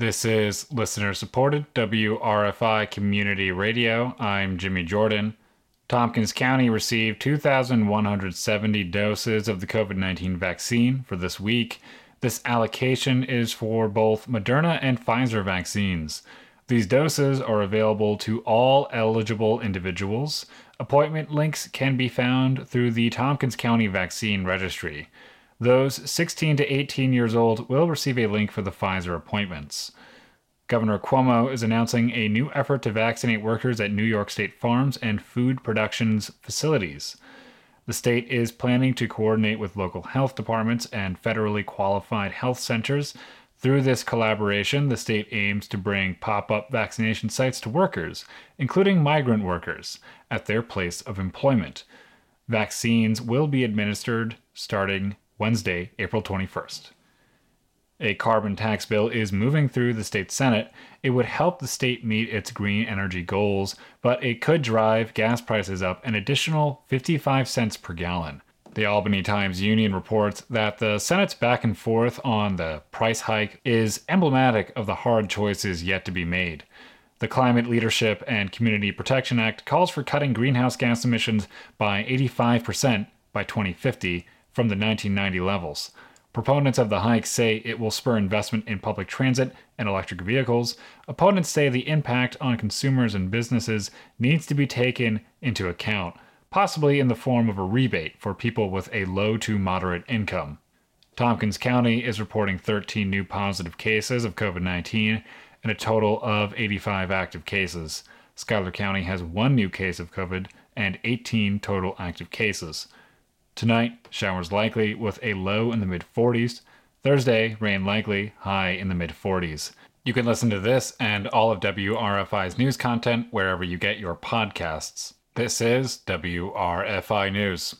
This is listener supported WRFI Community Radio. I'm Jimmy Jordan. Tompkins County received 2,170 doses of the COVID 19 vaccine for this week. This allocation is for both Moderna and Pfizer vaccines. These doses are available to all eligible individuals. Appointment links can be found through the Tompkins County Vaccine Registry. Those 16 to 18 years old will receive a link for the Pfizer appointments. Governor Cuomo is announcing a new effort to vaccinate workers at New York State farms and food productions facilities. The state is planning to coordinate with local health departments and federally qualified health centers. Through this collaboration, the state aims to bring pop up vaccination sites to workers, including migrant workers, at their place of employment. Vaccines will be administered starting Wednesday, April 21st. A carbon tax bill is moving through the state Senate. It would help the state meet its green energy goals, but it could drive gas prices up an additional 55 cents per gallon. The Albany Times Union reports that the Senate's back and forth on the price hike is emblematic of the hard choices yet to be made. The Climate Leadership and Community Protection Act calls for cutting greenhouse gas emissions by 85% by 2050 from the 1990 levels. Proponents of the hike say it will spur investment in public transit and electric vehicles. Opponents say the impact on consumers and businesses needs to be taken into account, possibly in the form of a rebate for people with a low to moderate income. Tompkins County is reporting 13 new positive cases of COVID 19 and a total of 85 active cases. Schuyler County has one new case of COVID and 18 total active cases. Tonight, showers likely with a low in the mid 40s. Thursday, rain likely, high in the mid 40s. You can listen to this and all of WRFI's news content wherever you get your podcasts. This is WRFI News.